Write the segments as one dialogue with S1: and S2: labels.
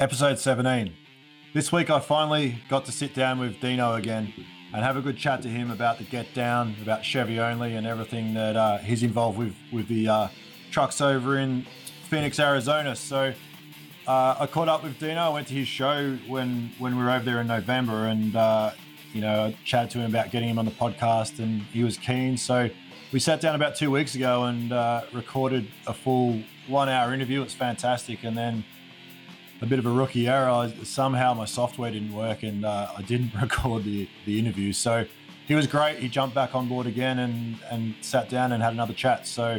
S1: Episode 17. This week I finally got to sit down with Dino again and have a good chat to him about the get down, about Chevy only, and everything that uh, he's involved with with the uh, trucks over in Phoenix, Arizona. So uh, I caught up with Dino. I went to his show when when we were over there in November, and uh, you know I chatted to him about getting him on the podcast, and he was keen. So we sat down about two weeks ago and uh, recorded a full one hour interview. It's fantastic, and then a bit of a rookie error. Somehow my software didn't work and uh, I didn't record the, the interview. So he was great. He jumped back on board again and, and sat down and had another chat. So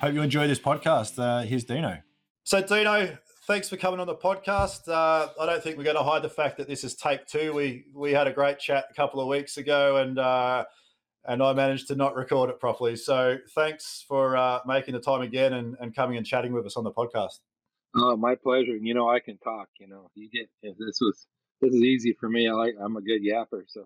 S1: hope you enjoy this podcast. Uh, here's Dino. So, Dino, thanks for coming on the podcast. Uh, I don't think we're going to hide the fact that this is take two. We we had a great chat a couple of weeks ago and uh, and I managed to not record it properly. So thanks for uh, making the time again and, and coming and chatting with us on the podcast.
S2: Oh, my pleasure. You know, I can talk. You know, you get this was this is easy for me. I like I'm a good yapper. So,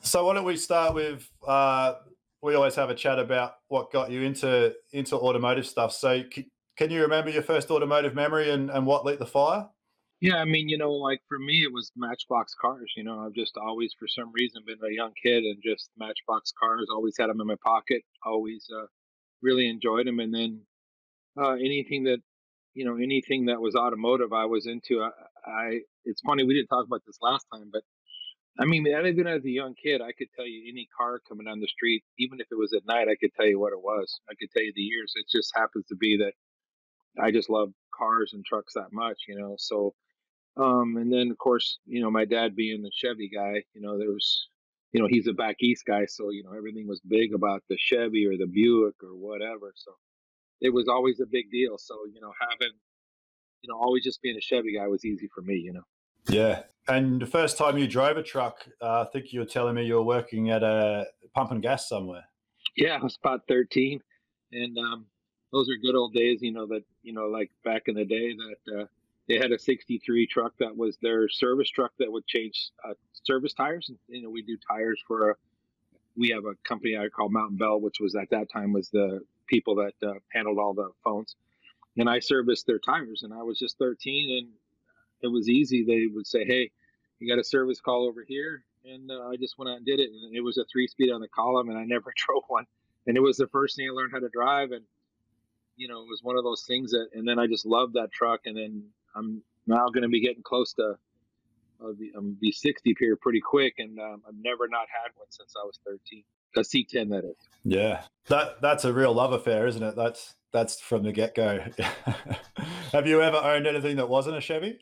S1: so why don't we start with? Uh, we always have a chat about what got you into into automotive stuff. So, c- can you remember your first automotive memory and and what lit the fire?
S2: Yeah, I mean, you know, like for me, it was Matchbox cars. You know, I've just always, for some reason, been a young kid and just Matchbox cars. Always had them in my pocket. Always uh, really enjoyed them. And then uh, anything that you know anything that was automotive i was into I, I, it's funny we didn't talk about this last time but i mean even as a young kid i could tell you any car coming down the street even if it was at night i could tell you what it was. I could tell you the years. It just happens to be that i just love cars and trucks that much you know so um and then of course you know my dad being the chevy guy you know there was you know he's a back east guy so you know everything was big about the chevy or the buick or whatever so it was always a big deal. So you know, having you know always just being a Chevy guy was easy for me. You know.
S1: Yeah, and the first time you drove a truck, uh, I think you were telling me you were working at a pump and gas somewhere.
S2: Yeah, I was about thirteen, and um, those are good old days. You know that you know like back in the day that. Uh, they had a 63 truck that was their service truck that would change uh, service tires. And, you know, we do tires for a, we have a company I call Mountain Bell, which was at that time was the people that uh, handled all the phones, and I serviced their tires. And I was just 13, and it was easy. They would say, "Hey, you got a service call over here," and uh, I just went out and did it. And it was a three-speed on the column, and I never drove one. And it was the first thing I learned how to drive, and you know, it was one of those things that. And then I just loved that truck, and then I'm now going to be getting close to. I'll be, I'm be 60 here pretty quick, and um, I've never not had one since I was 13 a C10 that is.
S1: Yeah, that that's a real love affair, isn't it? That's that's from the get go. Have you ever owned anything that wasn't a Chevy?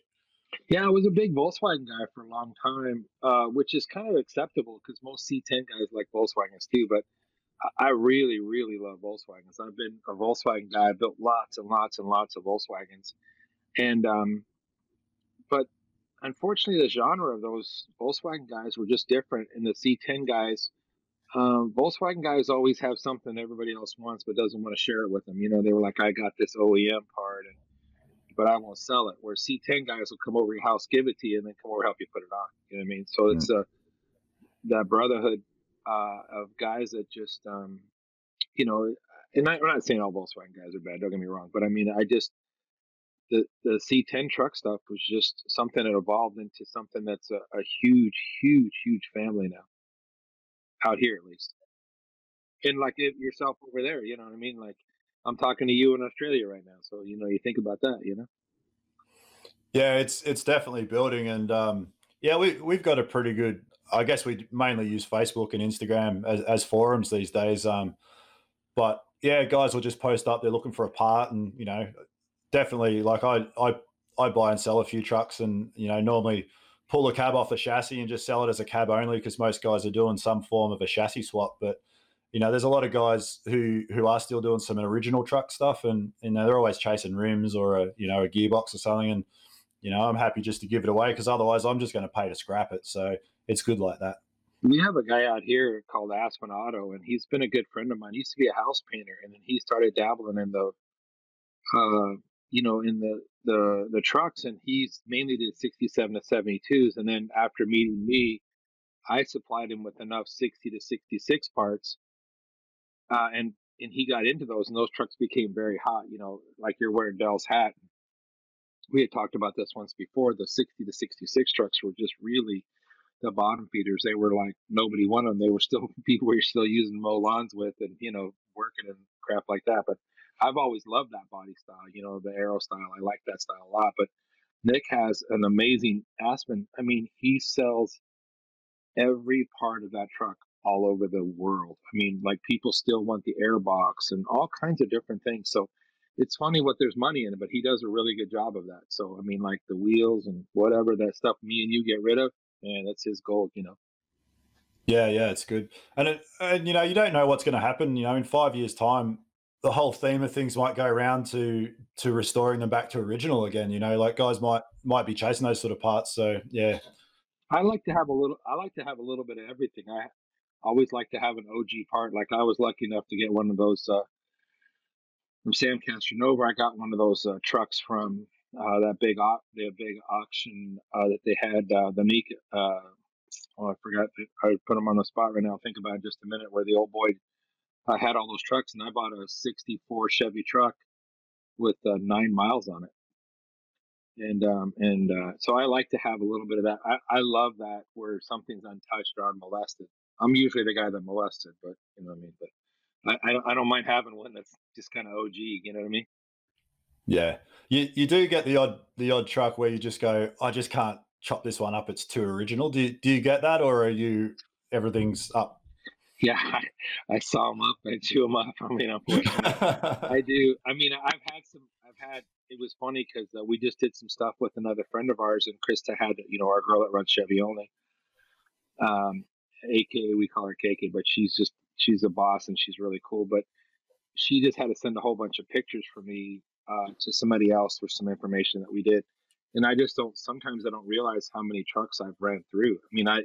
S2: Yeah, I was a big Volkswagen guy for a long time, uh, which is kind of acceptable because most C10 guys like Volkswagens too. But I really, really love Volkswagens. I've been a Volkswagen guy. I built lots and lots and lots of Volkswagens, and um, but unfortunately, the genre of those Volkswagen guys were just different, and the C10 guys um, Volkswagen guys always have something everybody else wants but doesn't want to share it with them. You know, they were like, I got this OEM part, and but I won't sell it. Where C10 guys will come over your house, give it to you, and then come over help you put it on. You know what I mean? So it's a uh, that brotherhood uh, of guys that just, um, you know, and I, am not saying all Volkswagen guys are bad. Don't get me wrong, but I mean, I just the the C10 truck stuff was just something that evolved into something that's a, a huge, huge, huge family now out here at least. And like it, yourself over there, you know what I mean? Like I'm talking to you in Australia right now, so you know you think about that, you know.
S1: Yeah, it's it's definitely building, and um, yeah, we we've got a pretty good. I guess we mainly use Facebook and Instagram as, as forums these days. Um, but yeah, guys will just post up. They're looking for a part, and you know, definitely like I I I buy and sell a few trucks, and you know, normally pull a cab off the chassis and just sell it as a cab only because most guys are doing some form of a chassis swap. But you know, there's a lot of guys who who are still doing some original truck stuff, and you know, they're always chasing rims or a you know a gearbox or something, and you know, I'm happy just to give it away because otherwise I'm just going to pay to scrap it. So it's good like that.
S2: We have a guy out here called Aspen Auto, and he's been a good friend of mine. He used to be a house painter, and then he started dabbling in the, uh, you know, in the the the trucks, and he's mainly did 67 to 72s. And then after meeting me, I supplied him with enough 60 to 66 parts, uh, and and he got into those, and those trucks became very hot. You know, like you're wearing Del's hat. We had talked about this once before. The 60 to 66 trucks were just really the bottom feeders, they were like nobody wanted them. They were still people were still using lawns with and you know working and crap like that. But I've always loved that body style, you know, the arrow style. I like that style a lot. But Nick has an amazing Aspen. I mean, he sells every part of that truck all over the world. I mean, like people still want the airbox and all kinds of different things. So it's funny what there's money in it, but he does a really good job of that. So I mean, like the wheels and whatever that stuff me and you get rid of, and that's his goal, you know.
S1: Yeah, yeah, it's good, and it, and you know you don't know what's going to happen. You know, in five years' time, the whole theme of things might go around to to restoring them back to original again. You know, like guys might might be chasing those sort of parts. So yeah,
S2: I like to have a little. I like to have a little bit of everything. I always like to have an OG part. Like I was lucky enough to get one of those uh, from Sam Castronova. I got one of those uh, trucks from uh, that big au- the big auction uh, that they had uh, the Meek. Uh, oh, I forgot. I put them on the spot right now. Think about it just a minute. Where the old boy uh, had all those trucks, and I bought a '64 Chevy truck with uh, nine miles on it. And um, and uh, so I like to have a little bit of that. I, I love that where something's untouched or unmolested. I'm usually the guy that molested, but you know what I mean. But I, I don't I don't mind having one that's just kind of OG. You know what I mean?
S1: yeah. You you do get the odd the odd truck where you just go, I just can't chop this one up. It's too original. Do you, do you get that, or are you everything's up?
S2: Yeah, I, I saw them up. I chew them up. I mean, unfortunately, I do. I mean, I've had some. I've had. It was funny because uh, we just did some stuff with another friend of ours, and Krista had, you know, our girl that runs Chevy only, um, aka we call her KK, but she's just she's a boss and she's really cool. But she just had to send a whole bunch of pictures for me uh, to somebody else for some information that we did, and I just don't. Sometimes I don't realize how many trucks I've ran through. I mean, I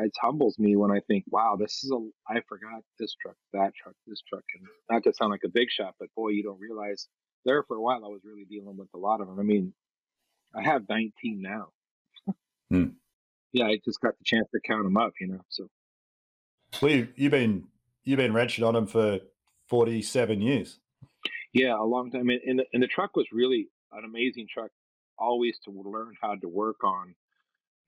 S2: it humbles me when I think, wow, this is a, I forgot this truck, that truck, this truck. And not to sound like a big shot, but boy, you don't realize there for a while I was really dealing with a lot of them. I mean, I have 19 now.
S1: Hmm.
S2: Yeah, I just got the chance to count them up, you know. So,
S1: well, you, you've been you've been wrenching on them for forty seven years.
S2: yeah, a long time. And, and, the, and the truck was really an amazing truck, always to learn how to work on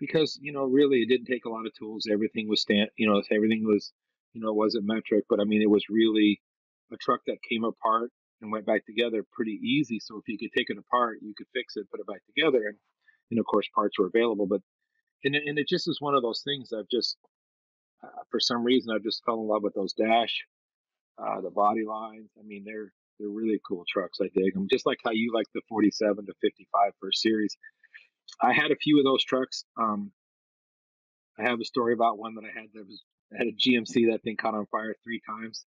S2: because you know really it didn't take a lot of tools. Everything was stand you know everything was you know it wasn't metric but i mean it was really a truck that came apart and went back together pretty easy. So if you could take it apart you could fix it put it back together and and of course parts were available. But and, and it just is one of those things i've just uh, for some reason i've just fell in love with those dash uh, the body lines. I mean they're they're really cool trucks i dig them just like how you like the 47 to 55 for a series i had a few of those trucks um, I have a story about one that I had that was I had a GMC that thing caught on fire three times,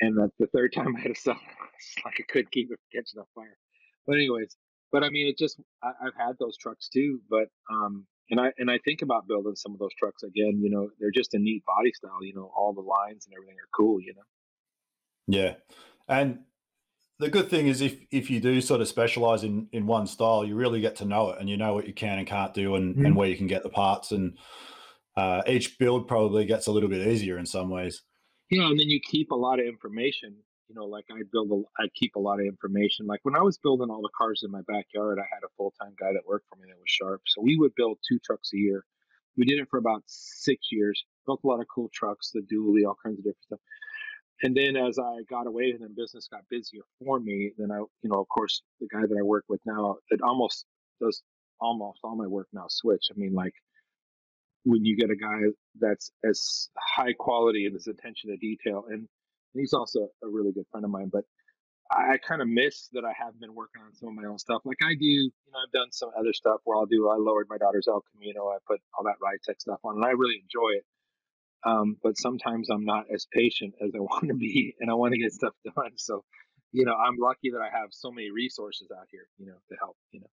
S2: and the, the third time I had to sell. it. Like I couldn't keep it from catching on fire. But anyways, but I mean, it just I, I've had those trucks too. But um, and I and I think about building some of those trucks again. You know, they're just a neat body style. You know, all the lines and everything are cool. You know.
S1: Yeah, and the good thing is if if you do sort of specialize in in one style, you really get to know it, and you know what you can and can't do, and and
S2: Mhm.
S1: where you can get the parts, and uh, each build probably gets a little bit easier in some ways.
S2: Yeah, and then you keep a lot of information. You know, like I build, a, I keep a lot of information. Like when I was building all the cars in my backyard, I had a full time guy that worked for me that was sharp. So we would build two trucks a year. We did it for about six years. Built a lot of cool trucks, the dually, all kinds of different stuff. And then as I got away and then business got busier for me, then I, you know, of course, the guy that I work with now, it almost does almost all my work now switch. I mean, like when you get a guy that's as high quality in his attention to detail, and he's also a really good friend of mine, but I kind of miss that I have been working on some of my own stuff. Like I do, you know, I've done some other stuff where I'll do, I lowered my daughter's El Camino, I put all that ride tech stuff on, and I really enjoy it. Um, but sometimes I'm not as patient as I want to be, and I want to get stuff done. So, you know, I'm lucky that I have so many resources out here, you know, to help. You know.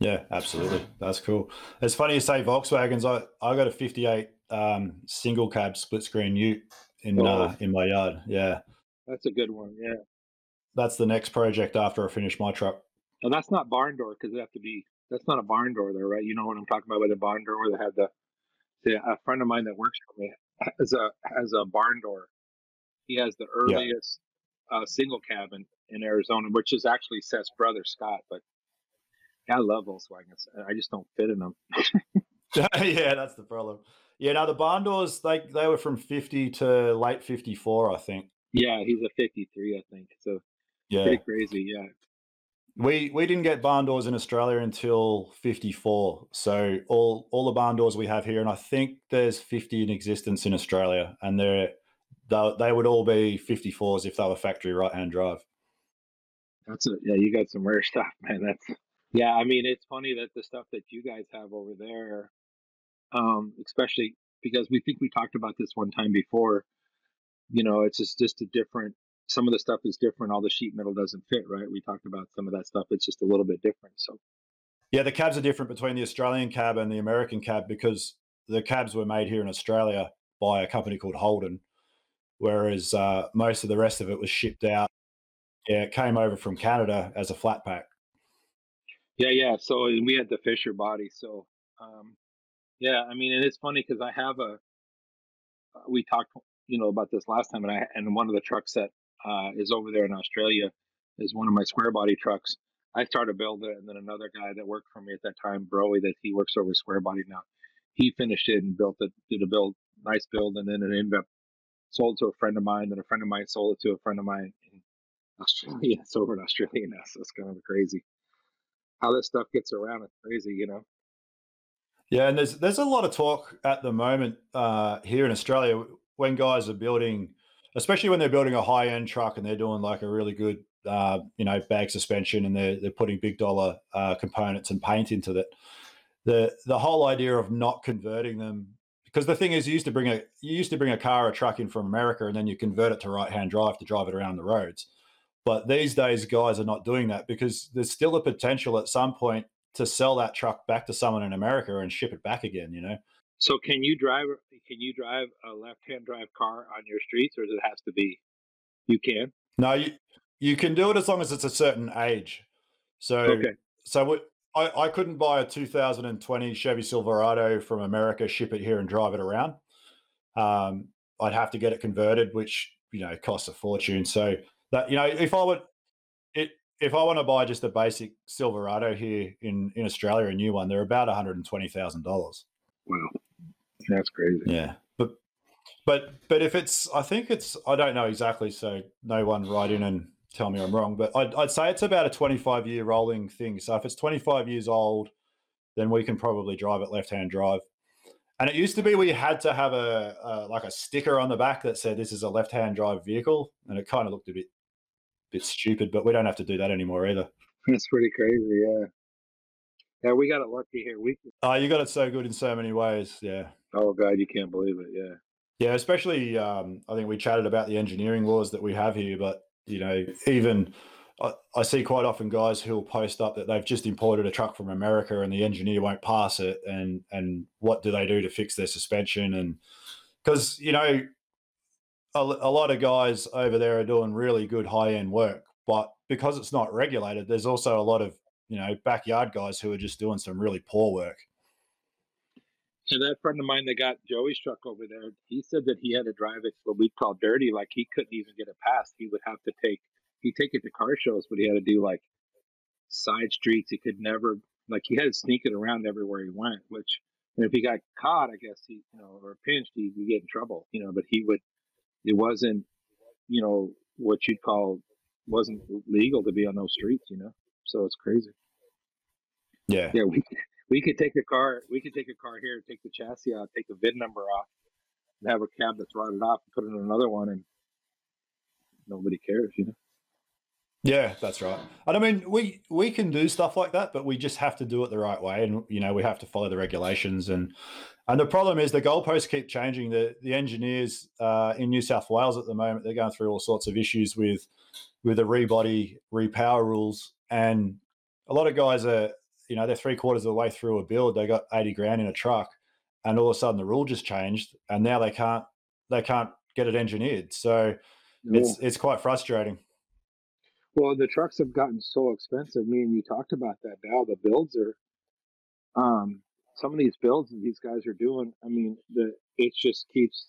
S1: Yeah, absolutely. That's cool. It's funny you say Volkswagens. I, I got a 58 um, single cab split screen Ute in oh. uh, in my yard. Yeah.
S2: That's a good one. Yeah.
S1: That's the next project after I finish my truck.
S2: And that's not barn door because it have to be. That's not a barn door there, right? You know what I'm talking about with the barn door where they have the. The a friend of mine that works for me has a has a barn door. He has the earliest yeah. uh, single cabin in Arizona, which is actually Seth's brother Scott. But I love Volkswagens. I just don't fit in them.
S1: yeah, that's the problem. Yeah, now the barn doors they they were from fifty to late fifty four, I think.
S2: Yeah, he's a fifty three, I think. So yeah, pretty crazy. Yeah.
S1: We we didn't get barn doors in Australia until fifty four. So all all the barn doors we have here, and I think there's fifty in existence in Australia, and they're they, they would all be 54s if they were factory right hand drive.
S2: That's it. Yeah, you got some rare stuff, man. That's yeah. I mean, it's funny that the stuff that you guys have over there um, especially because we think we talked about this one time before. You know, it's just, just a different. Some of the stuff is different. All the sheet metal doesn't fit, right? We talked about some of that stuff. It's just a little bit different. So,
S1: yeah, the cabs are different between the Australian cab and the American cab because the cabs were made here in Australia by a company called Holden, whereas uh, most of the rest of it was shipped out. Yeah, it came over from Canada as a flat pack.
S2: Yeah, yeah. So we had the Fisher body. So um, yeah, I mean, and it's funny because I have a. Uh, we talked, you know, about this last time, and I and one of the trucks that uh, is over there in Australia is one of my square body trucks. I started building it, and then another guy that worked for me at that time, Broy, that he works over square body now. He finished it and built it, did a build, nice build, and then it ended up sold to a friend of mine. Then a friend of mine sold it to a friend of mine in Australia. It's over in Australia now, so it's kind of crazy how this stuff gets around. It's crazy, you know.
S1: Yeah, and there's there's a lot of talk at the moment uh, here in Australia when guys are building, especially when they're building a high end truck and they're doing like a really good, uh, you know, bag suspension and they're they're putting big dollar uh, components and paint into that. The the whole idea of not converting them because the thing is, you used to bring a you used to bring a car or a truck in from America and then you convert it to right hand drive to drive it around the roads. But these days, guys are not doing that because there's still a potential at some point to sell that truck back to someone in America and ship it back again, you know?
S2: So can you drive can you drive a left-hand drive car on your streets or does it has to be you can?
S1: No, you you can do it as long as it's a certain age. So okay. so I, I couldn't buy a 2020 Chevy Silverado from America, ship it here and drive it around. Um, I'd have to get it converted, which you know costs a fortune. So that you know, if I would, it if I want to buy just a basic Silverado here in in Australia, a new one, they're about one hundred and twenty thousand dollars.
S2: Wow, that's crazy.
S1: Yeah, but but but if it's, I think it's, I don't know exactly, so no one write in and tell me I'm wrong, but I'd, I'd say it's about a twenty five year rolling thing. So if it's twenty five years old, then we can probably drive it left hand drive. And it used to be we had to have a, a like a sticker on the back that said this is a left hand drive vehicle, and it kind of looked a bit bit stupid, but we don't have to do that anymore either.
S2: That's pretty crazy, yeah. Yeah, we got it lucky here. We
S1: oh, you got it so good in so many ways. Yeah.
S2: Oh God, you can't believe it. Yeah.
S1: Yeah, especially um, I think we chatted about the engineering laws that we have here, but you know, even I, I see quite often guys who'll post up that they've just imported a truck from America and the engineer won't pass it, and and what do they do to fix their suspension? And because you know a, a lot of guys over there are doing really good high end work, but because it's not regulated, there's also a lot of you know backyard guys who are just doing some really poor work.
S2: And that friend of mine that got Joey's truck over there, he said that he had to drive it what we call dirty, like he couldn't even get it past. He would have to take he'd take it to car shows, but he had to do like side streets. He could never like he had to sneak it around everywhere he went. Which and if he got caught, I guess he you know or pinched, he would get in trouble. You know, but he would it wasn't, you know, what you'd call wasn't legal to be on those streets, you know. So it's crazy.
S1: Yeah.
S2: Yeah, we we could take a car. We could take a car here, take the chassis out, take the VIN number off, and have a cab that's rotted off, and put in another one, and nobody cares, you know.
S1: Yeah, that's right. And I mean, we we can do stuff like that, but we just have to do it the right way, and you know, we have to follow the regulations. and And the problem is the goalposts keep changing. The the engineers uh, in New South Wales at the moment they're going through all sorts of issues with with the rebody repower rules, and a lot of guys are you know they're three quarters of the way through a build, they got eighty grand in a truck, and all of a sudden the rule just changed, and now they can't they can't get it engineered. So yeah. it's it's quite frustrating.
S2: Well, the trucks have gotten so expensive. Me and you talked about that. Now the builds are, um, some of these builds that these guys are doing. I mean, the it just keeps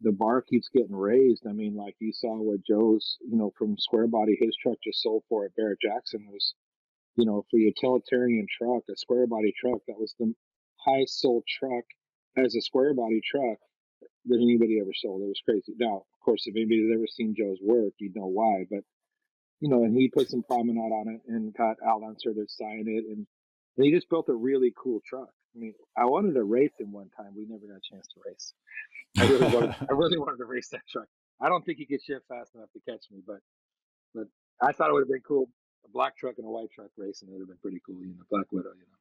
S2: the bar keeps getting raised. I mean, like you saw what Joe's, you know, from Square Body, his truck just sold for at Barrett Jackson was, you know, for utilitarian truck, a square body truck. That was the highest sold truck as a square body truck that anybody ever sold. It was crazy. Now, of course, if anybody's ever seen Joe's work, you'd know why. But you know, and he put some promenade on it and got Al Unser to sign it, and, and he just built a really cool truck. I mean, I wanted to race him one time. We never got a chance to race. I really wanted, I really wanted to race that truck. I don't think he could shift fast enough to catch me, but but I thought it would have been cool. A black truck and a white truck racing it would have been pretty cool. You know, Black Widow. You know.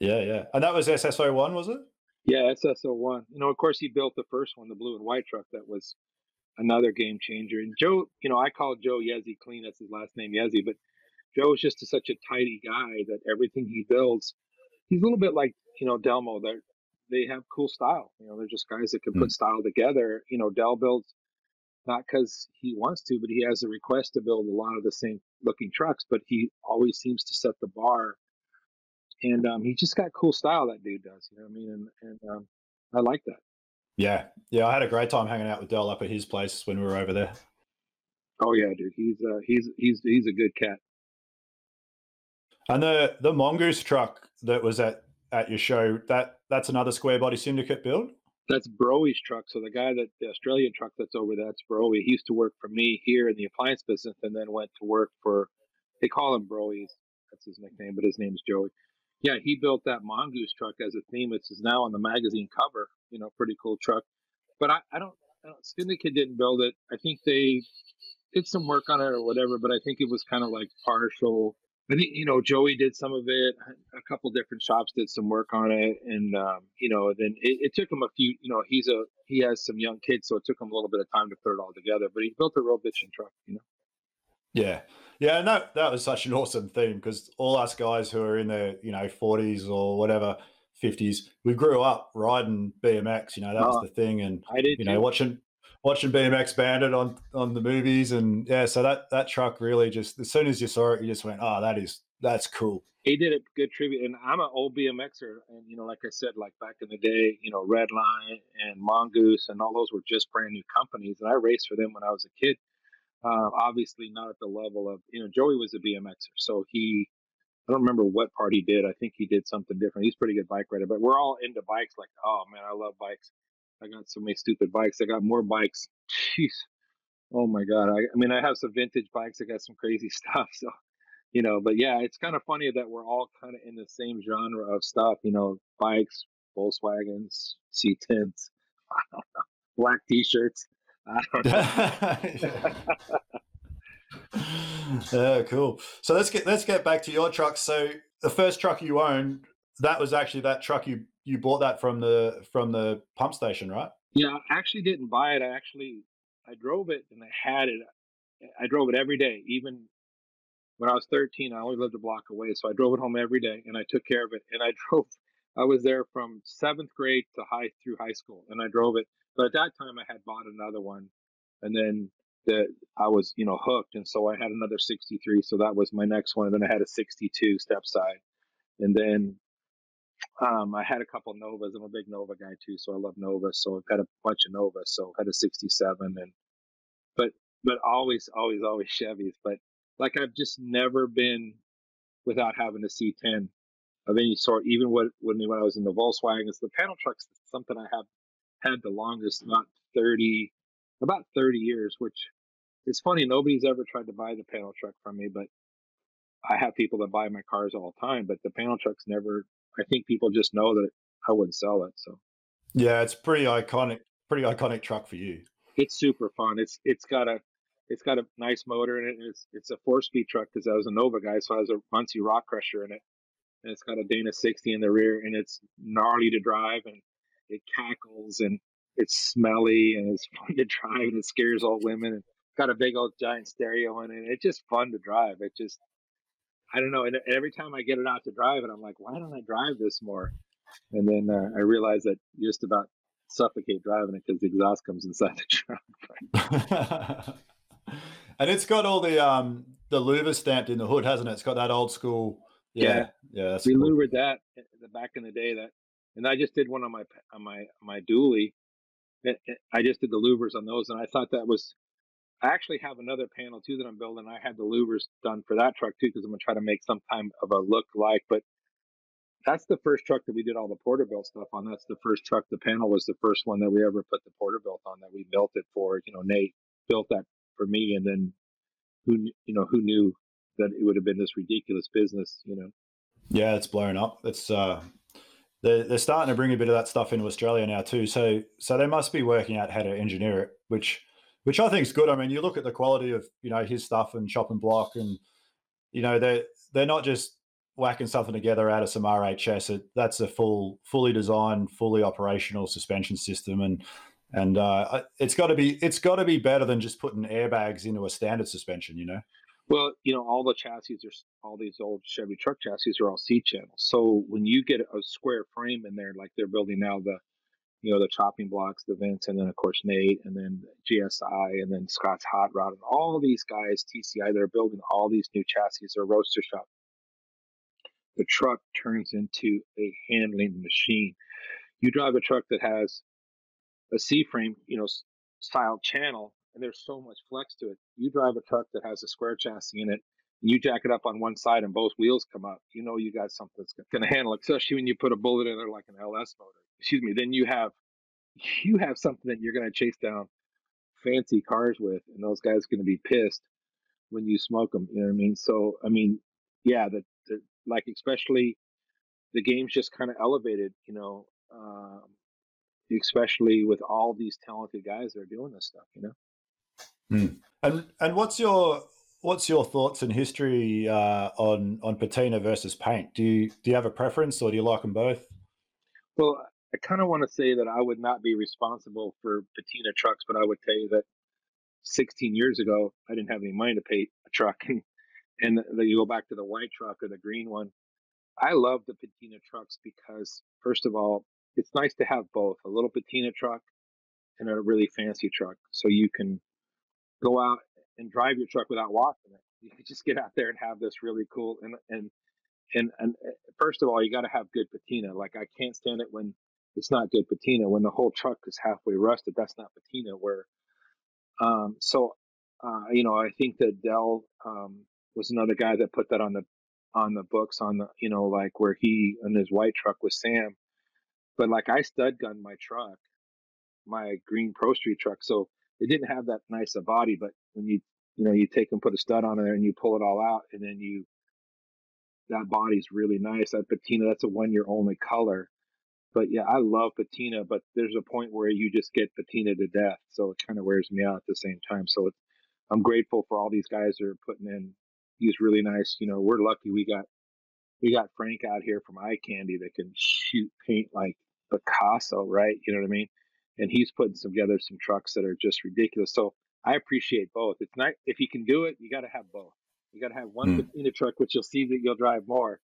S1: Yeah, yeah, and that was SSO one, was it?
S2: Yeah, SSO one. You know, of course, he built the first one, the blue and white truck that was another game changer. And Joe, you know, I call Joe Yezi clean. That's his last name, Yezi. But Joe is just a, such a tidy guy that everything he builds, he's a little bit like you know Delmo. They're, they have cool style. You know, they're just guys that can mm. put style together. You know, Del builds not because he wants to, but he has a request to build a lot of the same looking trucks. But he always seems to set the bar, and um, he just got cool style. That dude does. You know what I mean? And and um, I like that.
S1: Yeah, yeah, I had a great time hanging out with Del up at his place when we were over there.
S2: Oh yeah, dude, he's uh, he's he's he's a good cat.
S1: And the the mongoose truck that was at at your show that that's another square body syndicate build.
S2: That's Broy's truck. So the guy that the Australian truck that's over that's Broy. He used to work for me here in the appliance business, and then went to work for. They call him Broy. That's his nickname, but his name's Joey. Yeah, he built that mongoose truck as a theme. It's now on the magazine cover you know, pretty cool truck. But I, I don't, I don't, Syndicate didn't build it. I think they did some work on it or whatever, but I think it was kind of like partial. I think you know Joey did some of it. A couple different shops did some work on it, and um, you know, then it, it, took him a few. You know, he's a he has some young kids, so it took him a little bit of time to put it all together. But he built a real bitchin' truck, you know.
S1: Yeah, yeah, and that was such an awesome theme because all us guys who are in their you know forties or whatever, 50s, we grew up riding BMX. You know, that was oh, the thing. And,
S2: I did
S1: you know, watching watching BMX Bandit on on the movies. And yeah, so that that truck really just, as soon as you saw it, you just went, oh, that is, that's cool.
S2: He did a good tribute. And I'm an old BMXer. And, you know, like I said, like back in the day, you know, Redline and Mongoose and all those were just brand new companies. And I raced for them when I was a kid. Uh, obviously, not at the level of, you know, Joey was a BMXer. So he, I don't remember what part he did. I think he did something different. He's pretty good bike rider, but we're all into bikes. Like, oh man, I love bikes. I got so many stupid bikes. I got more bikes. Jeez. Oh my god. I, I mean, I have some vintage bikes. I got some crazy stuff. So, you know, but yeah, it's kind of funny that we're all kind of in the same genre of stuff. You know, bikes, Volkswagens, C10s, black T-shirts. I don't know.
S1: yeah, cool. So let's get let's get back to your truck. So the first truck you owned, that was actually that truck you you bought that from the from the pump station, right?
S2: Yeah, I actually didn't buy it. I actually I drove it and I had it. I drove it every day, even when I was 13. I only lived a block away, so I drove it home every day and I took care of it. And I drove. I was there from seventh grade to high through high school, and I drove it. But at that time, I had bought another one, and then that I was, you know, hooked. And so I had another 63. So that was my next one. And then I had a 62 step side. And then um, I had a couple Novas. I'm a big Nova guy too. So I love Nova. So I've got a bunch of Novas. So I had a 67 and, but, but always, always, always Chevys. But like I've just never been without having a C10 of any sort, even when, when I was in the Volkswagens, the panel trucks, something I have had the longest, not 30, about 30 years, which it's funny. Nobody's ever tried to buy the panel truck from me, but I have people that buy my cars all the time, but the panel trucks never. I think people just know that I wouldn't sell it. So
S1: yeah, it's pretty iconic, pretty iconic truck for you.
S2: It's super fun. It's it's got a it's got a nice motor in it. It's it's a four speed truck because I was a Nova guy, so I was a Muncie Rock Crusher in it, and it's got a Dana 60 in the rear, and it's gnarly to drive, and it cackles, and it's smelly, and it's fun to drive, and it scares old women. And got a big old giant stereo in it. It's just fun to drive. It just I don't know. And every time I get it out to drive it, I'm like, why don't I drive this more? And then uh, I realize that you just about suffocate driving it because the exhaust comes inside the
S1: truck. and it's got all the um the louver stamped in the hood, hasn't it? It's got that old school. Yeah, yeah.
S2: yeah we cool. louvered that the back in the day. That, and I just did one on my on my my dually. I just did the louvers on those, and I thought that was I actually have another panel too that I'm building. I had the louvers done for that truck too because I'm gonna try to make some kind of a look like. But that's the first truck that we did all the Porterbuilt stuff on. That's the first truck. The panel was the first one that we ever put the Porterbuilt on. That we built it for. You know, Nate built that for me, and then who you know who knew that it would have been this ridiculous business. You know.
S1: Yeah, it's blowing up. It's uh, they're they're starting to bring a bit of that stuff into Australia now too. So so they must be working out how to engineer it, which which I think is good. I mean, you look at the quality of you know his stuff and Chop and Block, and you know they're they're not just whacking something together out of some RHS. It, that's a full, fully designed, fully operational suspension system, and and uh, it's got to be it's got to be better than just putting airbags into a standard suspension. You know.
S2: Well, you know, all the chassis are all these old Chevy truck chassis are all C channels. So when you get a square frame in there, like they're building now, the you know, the chopping blocks, the Vince, and then of course Nate, and then GSI, and then Scott's Hot Rod, and all these guys, TCI, they're building all these new chassis or Roadster Shop. The truck turns into a handling machine. You drive a truck that has a C frame, you know, style channel, and there's so much flex to it. You drive a truck that has a square chassis in it, and you jack it up on one side and both wheels come up, you know you got something that's going to handle, especially when you put a bullet in there like an LS motor excuse me, then you have you have something that you're going to chase down fancy cars with, and those guys are going to be pissed when you smoke them. You know what I mean? So I mean, yeah, the, the like especially the game's just kind of elevated. You know, um, especially with all these talented guys that are doing this stuff. You know.
S1: Hmm. And and what's your what's your thoughts and history uh, on on patina versus paint? Do you do you have a preference, or do you like them both?
S2: Well, I kind of want to say that I would not be responsible for patina trucks, but I would tell you that 16 years ago, I didn't have any money to paint a truck. And, and you go back to the white truck or the green one. I love the patina trucks because, first of all, it's nice to have both a little patina truck and a really fancy truck. So you can go out and drive your truck without washing it. You can just get out there and have this really cool and, and, and, and eh, first of all, you got to have good patina. Like I can't stand it when it's not good patina. When the whole truck is halfway rusted, that's not patina. Where, um, so, uh, you know, I think that Del um, was another guy that put that on the on the books on the you know like where he and his white truck with Sam, but like I stud gun my truck, my green Pro Street truck, so it didn't have that nice a body. But when you you know you take and put a stud on there and you pull it all out and then you that body's really nice. That patina, that's a one year only color but yeah, I love patina, but there's a point where you just get patina to death. So it kind of wears me out at the same time. So I'm grateful for all these guys that are putting in these really nice, you know, we're lucky we got, we got Frank out here from Eye Candy that can shoot paint like Picasso, right? You know what I mean? And he's putting together some trucks that are just ridiculous. So I appreciate both. It's not, if you can do it, you got to have both. You got to have one mm. patina truck, which you'll see that you'll drive more.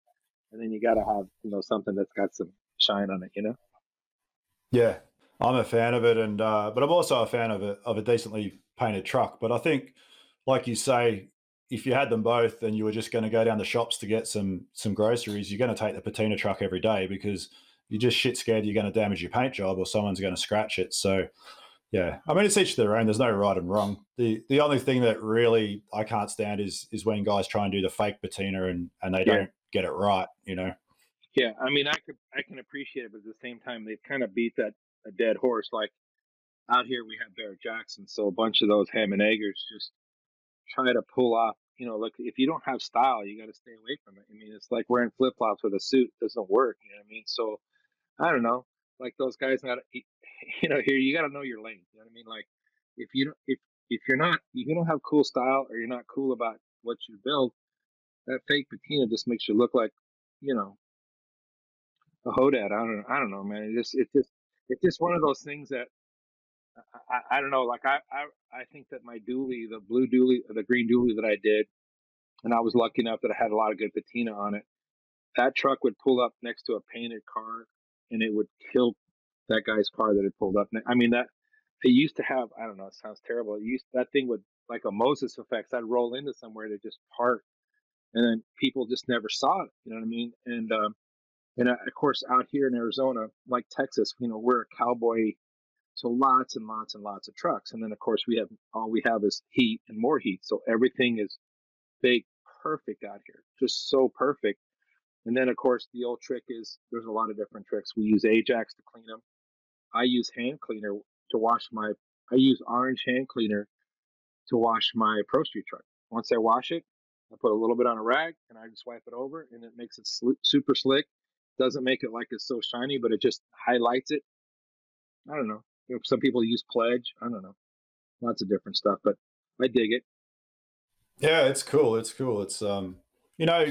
S2: And then you got to have, you know, something that's got some shine on it, you know?
S1: Yeah, I'm a fan of it, and uh, but I'm also a fan of a of a decently painted truck. But I think, like you say, if you had them both and you were just going to go down the shops to get some some groceries, you're going to take the patina truck every day because you're just shit scared you're going to damage your paint job or someone's going to scratch it. So, yeah, I mean it's each their own. There's no right and wrong. the The only thing that really I can't stand is is when guys try and do the fake patina and and they yeah. don't get it right. You know.
S2: Yeah, I mean, I could I can appreciate it, but at the same time, they've kind of beat that a dead horse. Like out here, we have Barrett Jackson, so a bunch of those ham and eggers just try to pull off you know, like if you don't have style, you got to stay away from it. I mean, it's like wearing flip flops with a suit doesn't work. You know what I mean? So I don't know, like those guys got, you know, here you got to know your lane. You know what I mean? Like if you don't, if if you're not, if you don't have cool style or you're not cool about what you build, that fake patina just makes you look like, you know, a hodad. I don't, I don't know, man. It just, it just, it's just one of those things that I, I, don't know. Like I, I, I think that my dually, the blue dually, the green dually that I did, and I was lucky enough that I had a lot of good patina on it. That truck would pull up next to a painted car, and it would kill that guy's car that had pulled up. I mean that it used to have. I don't know. It sounds terrible. It used that thing would like a Moses effect. I'd roll into somewhere to just park, and then people just never saw it. You know what I mean? And um, and uh, of course out here in Arizona, like Texas, you know, we're a cowboy so lots and lots and lots of trucks. And then of course we have all we have is heat and more heat. So everything is baked perfect out here. Just so perfect. And then of course the old trick is there's a lot of different tricks. We use Ajax to clean them. I use hand cleaner to wash my I use orange hand cleaner to wash my Pro Street truck. Once I wash it, I put a little bit on a rag and I just wipe it over and it makes it sl- super slick. Doesn't make it like it's so shiny, but it just highlights it. I don't know. Some people use pledge. I don't know. Lots of different stuff, but I dig it.
S1: Yeah, it's cool. It's cool. It's um, you know,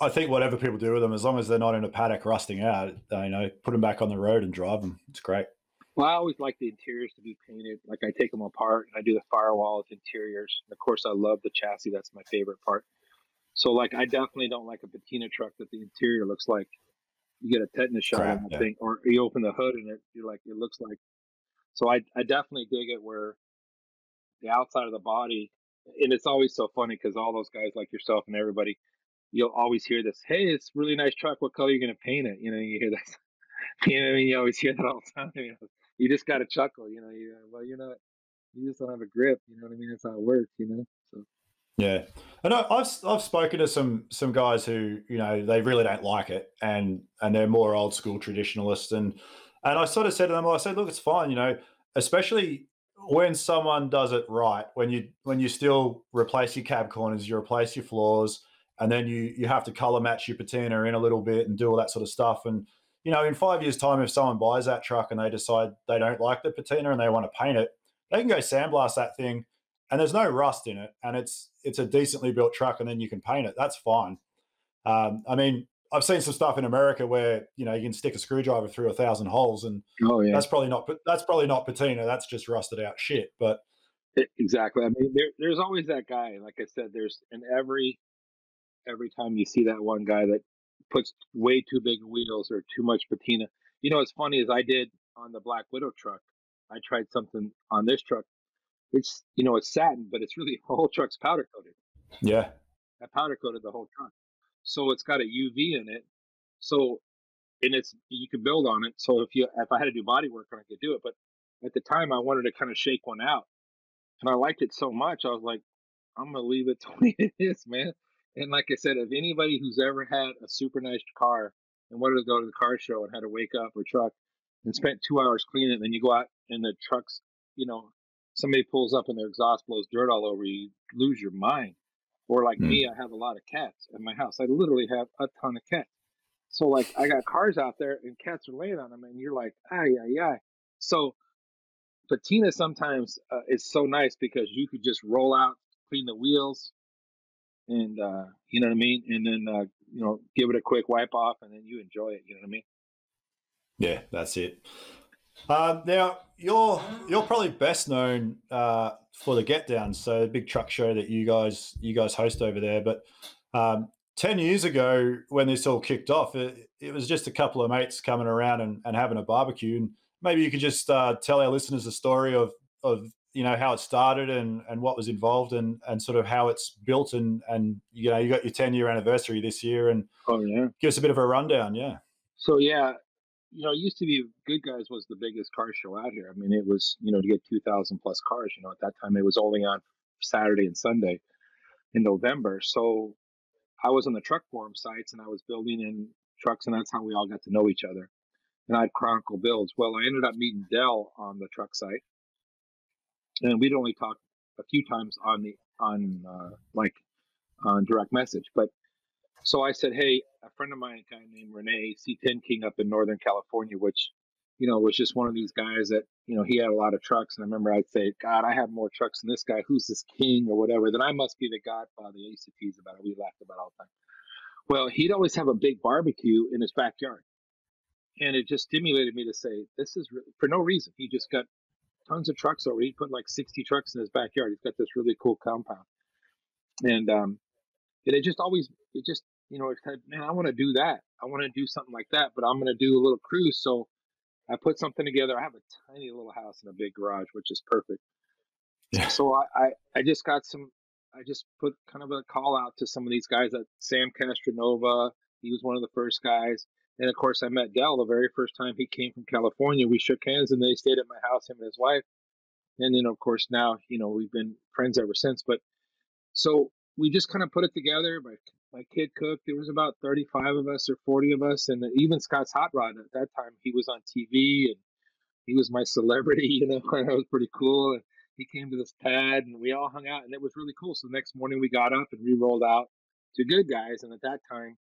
S1: I think whatever people do with them, as long as they're not in a paddock rusting out, you know, put them back on the road and drive them. It's great.
S2: Well, I always like the interiors to be painted. Like I take them apart and I do the firewalls, interiors. And of course, I love the chassis. That's my favorite part. So, like, I definitely don't like a patina truck that the interior looks like you get a tetanus shot Crap, on that yeah. thing, or you open the hood and it you're like it looks like. So I I definitely dig it where the outside of the body, and it's always so funny because all those guys like yourself and everybody, you'll always hear this. Hey, it's really nice truck. What color are you gonna paint it? You know, you hear that. You know, I mean, you always hear that all the time. You, know? you just got to chuckle. You know, you well, you're not. You just don't have a grip. You know what I mean? That's how it works. You know. So.
S1: Yeah, and I've I've spoken to some some guys who you know they really don't like it, and and they're more old school traditionalists, and and I sort of said to them, I said, look, it's fine, you know, especially when someone does it right, when you when you still replace your cab corners, you replace your floors, and then you you have to color match your patina in a little bit and do all that sort of stuff, and you know, in five years' time, if someone buys that truck and they decide they don't like the patina and they want to paint it, they can go sandblast that thing and there's no rust in it, and it's it's a decently built truck, and then you can paint it. That's fine. Um, I mean, I've seen some stuff in America where you know you can stick a screwdriver through a thousand holes, and oh, yeah. that's probably not that's probably not patina. That's just rusted out shit. But
S2: exactly. I mean, there, there's always that guy. Like I said, there's in every every time you see that one guy that puts way too big wheels or too much patina. You know, what's funny is I did on the Black Widow truck. I tried something on this truck it's you know it's satin, but it's really the whole truck's powder coated.
S1: Yeah,
S2: I powder coated the whole truck, so it's got a UV in it. So and it's you can build on it. So if you if I had to do body work I could do it. But at the time, I wanted to kind of shake one out, and I liked it so much, I was like, I'm gonna leave it the way it is, man. And like I said, if anybody who's ever had a super nice car and wanted to go to the car show and had to wake up or truck and spent two hours cleaning it, and then you go out and the truck's, you know, somebody pulls up and their exhaust blows dirt all over you, you lose your mind. Or like mm. me, I have a lot of cats in my house. I literally have a ton of cats. So like I got cars out there and cats are laying on them, and you're like, ay ay ay. So patina sometimes uh, is so nice because you could just roll out, clean the wheels, and uh, you know what I mean, and then uh, you know give it a quick wipe off, and then you enjoy it. You know what I mean?
S1: Yeah, that's it. Um, now you're you're probably best known uh, for the Get Down, so the big truck show that you guys you guys host over there. But um, ten years ago, when this all kicked off, it, it, was just a couple of mates coming around and, and having a barbecue. And maybe you could just uh, tell our listeners the story of of you know how it started and and what was involved and and sort of how it's built and and you know you got your 10 year anniversary this year and
S2: oh yeah
S1: give us a bit of a rundown yeah
S2: so yeah you know, it used to be Good Guys was the biggest car show out here. I mean, it was, you know, to get 2,000 plus cars, you know, at that time it was only on Saturday and Sunday in November. So I was on the truck forum sites and I was building in trucks, and that's how we all got to know each other. And I'd chronicle builds. Well, I ended up meeting Del on the truck site, and we'd only talked a few times on the on uh, like on direct message. But so I said, hey, a friend of mine, a guy named Renee C10 King up in Northern California, which you know was just one of these guys that you know he had a lot of trucks, and I remember I'd say, God, I have more trucks than this guy. Who's this king or whatever? Then I must be the godfather. I used to tease about it. We laughed about all the time. Well, he'd always have a big barbecue in his backyard. And it just stimulated me to say, this is for no reason. He just got tons of trucks over. He put like 60 trucks in his backyard. He's got this really cool compound. And, um, and it just always, it just, you know, said, man, I want to do that. I want to do something like that, but I'm going to do a little cruise. So I put something together. I have a tiny little house and a big garage, which is perfect. Yeah. So I, I, I just got some I just put kind of a call out to some of these guys at Sam Castronova. He was one of the first guys. And of course, I met Del the very first time he came from California. We shook hands and they stayed at my house, him and his wife. And then, of course, now, you know, we've been friends ever since. But so we just kind of put it together. My, my kid cooked. There was about 35 of us or 40 of us. And even Scott's Hot Rod at that time, he was on TV and he was my celebrity, you know, that was pretty cool. And he came to this pad and we all hung out and it was really cool. So the next morning we got up and we rolled out to good guys. And at that time,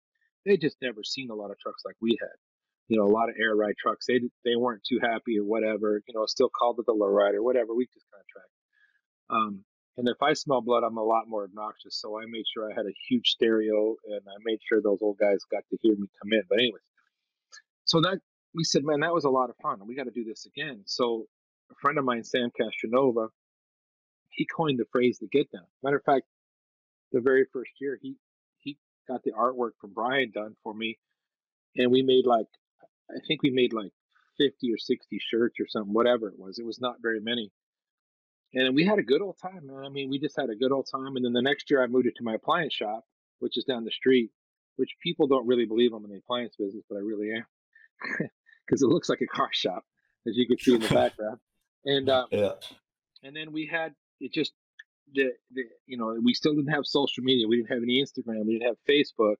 S2: they just never seen a lot of trucks like we had. You know, a lot of air ride trucks. They they weren't too happy or whatever. You know, still called it the low rider, whatever. We just kind of tracked. Um, and if I smell blood, I'm a lot more obnoxious. So I made sure I had a huge stereo and I made sure those old guys got to hear me come in. But anyways, so that we said, man, that was a lot of fun. We got to do this again. So a friend of mine, Sam Castronova, he coined the phrase the get down. Matter of fact, the very first year he he got the artwork from Brian done for me, and we made like I think we made like fifty or sixty shirts or something, whatever it was. It was not very many, and we had a good old time, man. I mean, we just had a good old time. And then the next year, I moved it to my appliance shop, which is down the street. Which people don't really believe I'm in the appliance business, but I really am, because it looks like a car shop, as you can see in the background. And uh, yeah, and then we had it just the, the you know we still didn't have social media we didn't have any instagram we didn't have facebook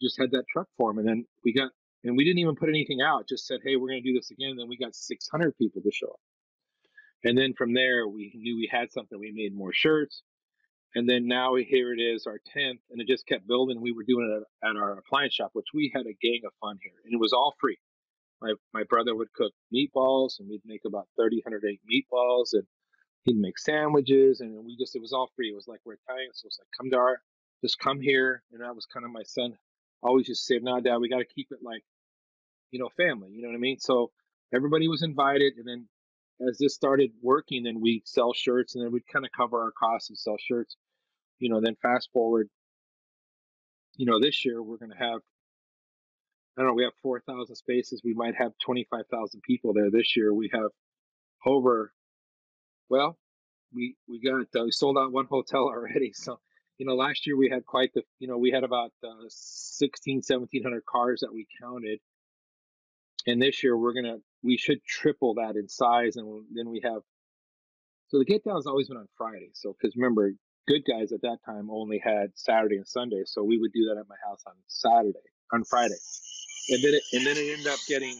S2: just had that truck form and then we got and we didn't even put anything out just said hey we're going to do this again and then we got 600 people to show up and then from there we knew we had something we made more shirts. And then now here it is our 10th and it just kept building. We were doing it at our appliance shop which we had a gang of fun here and it was all free. My, my brother would cook meatballs and we'd make about 30 108 meatballs and he'd make sandwiches and we just it was all free. It was like we're italian so it's like come to our just come here and that was kind of my son always just said no dad we got to keep it like you know family you know what i mean? So everybody was invited and then as this started working then we sell shirts and then we'd kind of cover our costs and sell shirts you know then fast forward you know this year we're going to have I don't know. We have 4,000 spaces. We might have 25,000 people there this year. We have over well, we we got uh, we sold out one hotel already. So you know, last year we had quite the you know we had about uh, 16, 1700 cars that we counted, and this year we're gonna we should triple that in size, and then we have. So the get down has always been on Friday. So because remember, good guys at that time only had Saturday and Sunday, so we would do that at my house on Saturday on Friday, and then it, and then it ended up getting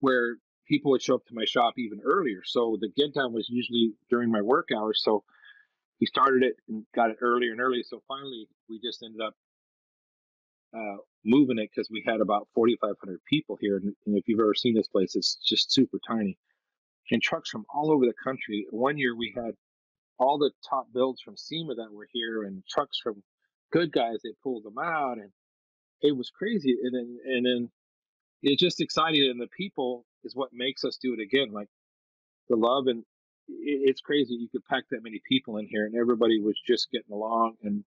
S2: where people would show up to my shop even earlier. So the get down was usually during my work hours. So we started it and got it earlier and earlier. So finally, we just ended up uh, moving it because we had about 4,500 people here. And, and, if you've ever seen this place, it's just super tiny. And trucks from all over the country. One year we had all the top builds from SEMA that were here, and trucks from good guys. They pulled them out, and it was crazy. And then and then it's just exciting, and the people is what makes us do it again. Like the love and it's crazy. You could pack that many people in here, and everybody was just getting along, and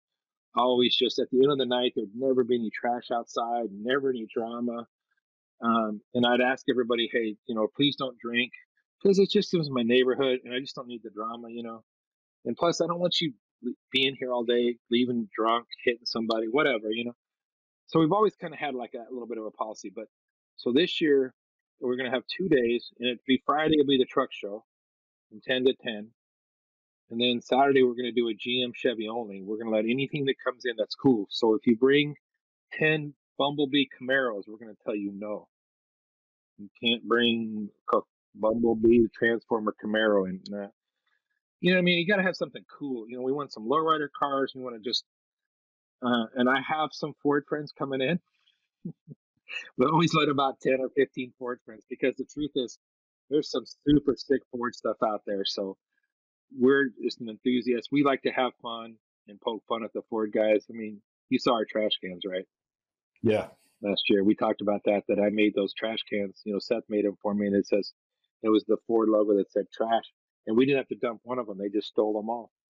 S2: always just at the end of the night, there'd never be any trash outside, never any drama. Um, and I'd ask everybody, hey, you know, please don't drink because it's just it was my neighborhood, and I just don't need the drama, you know. And plus, I don't want you being here all day, leaving drunk, hitting somebody, whatever, you know. So we've always kind of had like a little bit of a policy, but so this year we're going to have two days, and it'd be Friday it'll be the truck show from 10 to 10. And then Saturday, we're going to do a GM Chevy only. We're going to let anything that comes in that's cool. So if you bring 10 Bumblebee Camaros, we're going to tell you no. You can't bring Bumblebee Transformer Camaro in. you know, what I mean, you got to have something cool. You know, we want some lowrider cars. We want to just, uh, and I have some Ford friends coming in. we always let about ten or fifteen Ford friends because the truth is, there's some super sick Ford stuff out there. So we're just an enthusiast. We like to have fun and poke fun at the Ford guys. I mean, you saw our trash cans, right?
S1: Yeah.
S2: Last year, we talked about that. That I made those trash cans. You know, Seth made them for me, and it says it was the Ford logo that said trash, and we didn't have to dump one of them. They just stole them all.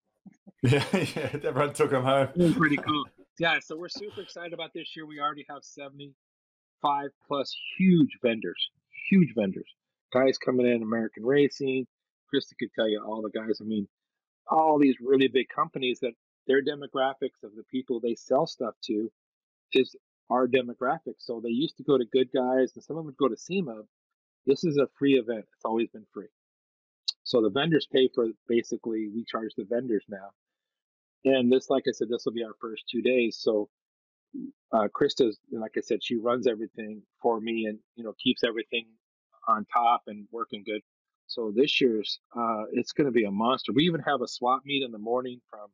S1: Yeah, yeah. Everyone took them home.
S2: Pretty cool. Yeah, so we're super excited about this year. We already have seventy-five plus huge vendors, huge vendors. Guys coming in, American Racing. Krista could tell you all the guys. I mean, all these really big companies that their demographics of the people they sell stuff to is our demographics. So they used to go to good guys and some of them would go to SEMA. This is a free event. It's always been free. So the vendors pay for basically we charge the vendors now. And this, like I said, this will be our first two days. So uh, Krista's, like I said, she runs everything for me and you know keeps everything on top and working good. So this year's uh, it's going to be a monster. We even have a swap meet in the morning from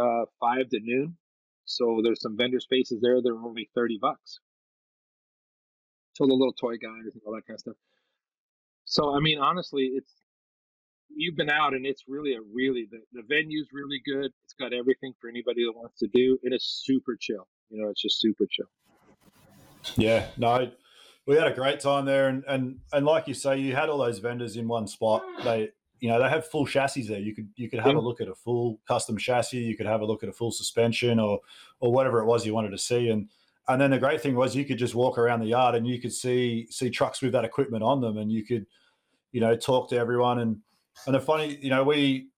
S2: uh, five to noon. So there's some vendor spaces there. They're only thirty bucks. So the little toy guys and all that kind of stuff. So I mean, honestly, it's you've been out and it's really a really the, the venue's really good. It's got everything for anybody that wants to do. and It is super chill. You know, it's just super chill.
S1: Yeah, no, we had a great time there, and and and like you say, you had all those vendors in one spot. They you know they have full chassis there. You could you could have
S2: Yeah.
S1: a look at a full custom chassis. You could have a look at a full suspension or or whatever it was you wanted to see. And and then the great thing was you could just walk around the yard and you could see see trucks with that equipment on them, and you could you know talk to everyone. And and the funny you know we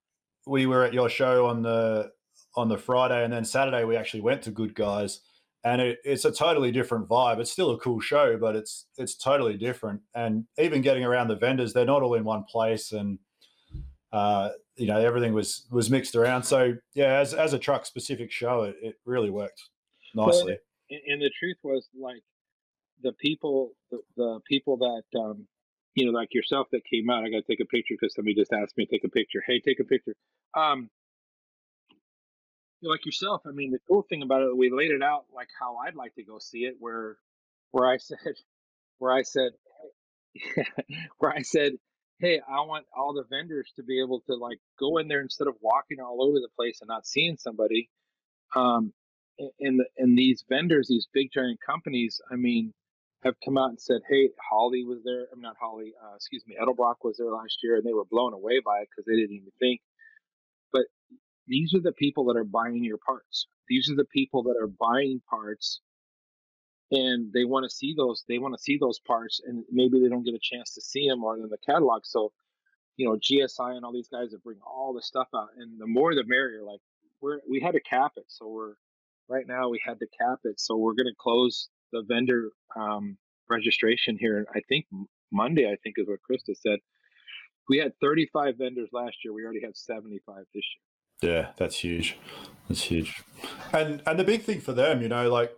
S1: we were at your show on the on the Friday, and then Saturday we actually went to Good Guys and it, it's a totally different vibe. It's still a cool show, but it's it's totally different. And even getting around the vendors, they're not all in one place, and uh, you know everything was was mixed around. So yeah, as as a truck specific show, it, it really worked nicely.
S2: And, and the truth was like the people the, the people that um you know like yourself that came out i gotta take a picture because somebody just asked me to take a picture hey take a picture um like yourself i mean the cool thing about it we laid it out like how i'd like to go see it where where i said where i said where i said hey i want all the vendors to be able to like go in there instead of walking all over the place and not seeing somebody. Um and and these vendors these big giant companies i mean have come out and said hey Holley was there i'm not Holley uh, excuse me edelbrock was there last year and they were blown away by it because they didn't even think these are the people that are buying your parts. These are the people that are buying parts and they want to see those they want to see those parts and maybe they don't get a chance to see them or in the catalog. So you know gsi and all these guys that bring all the stuff out and the more the merrier like we're we had to cap it. So we're right now we had to cap it. So we're going to close the vendor um, registration here i think monday i think is what krista said. We had 35 vendors last year. We already have 75 this year
S1: Yeah, that's huge. That's huge. And and the big thing for them, you know, like